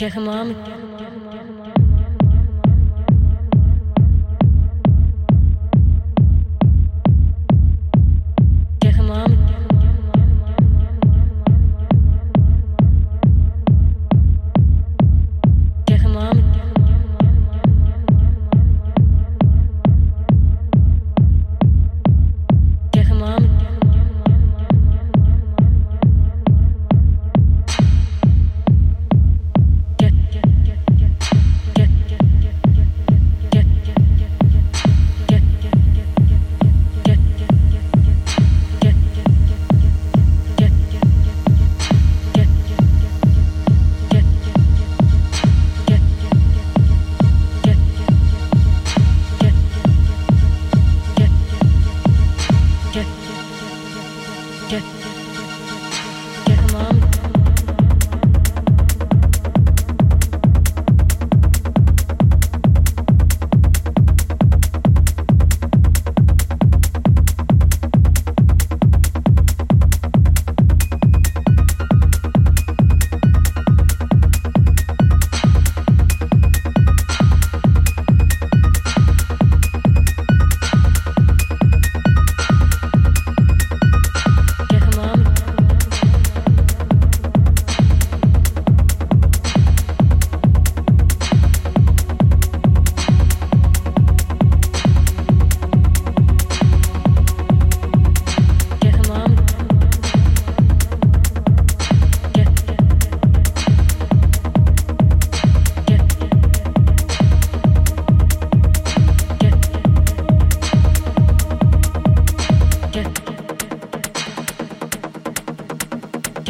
Take a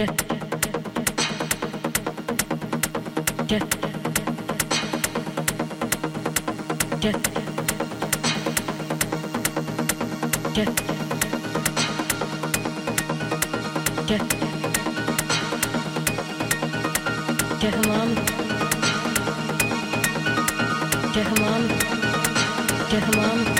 Get him on. Get him on.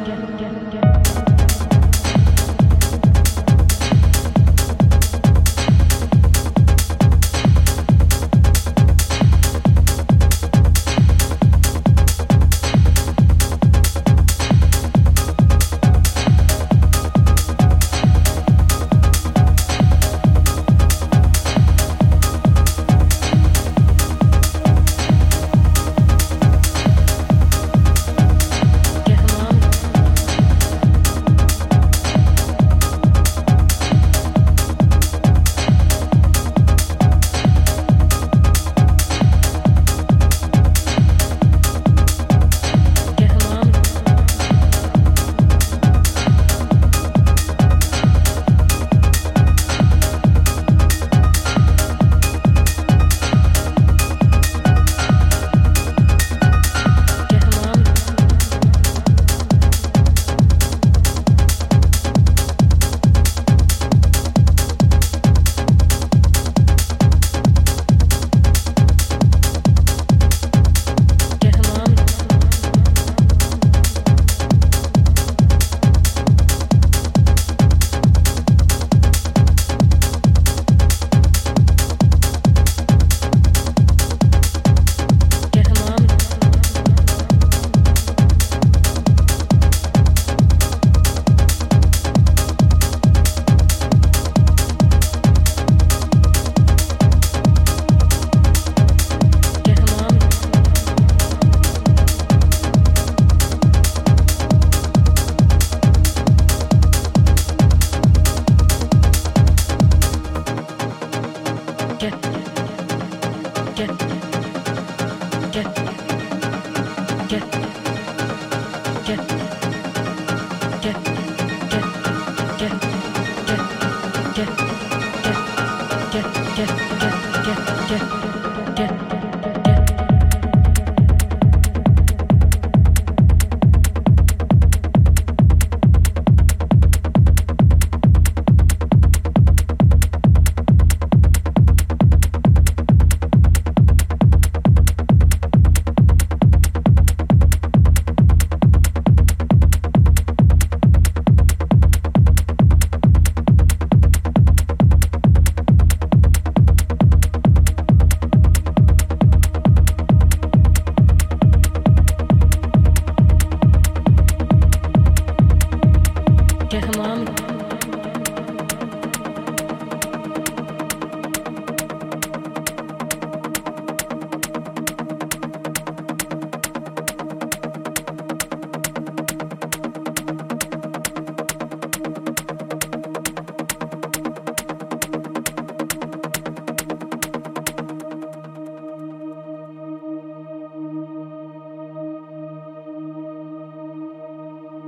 get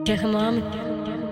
Take a moment.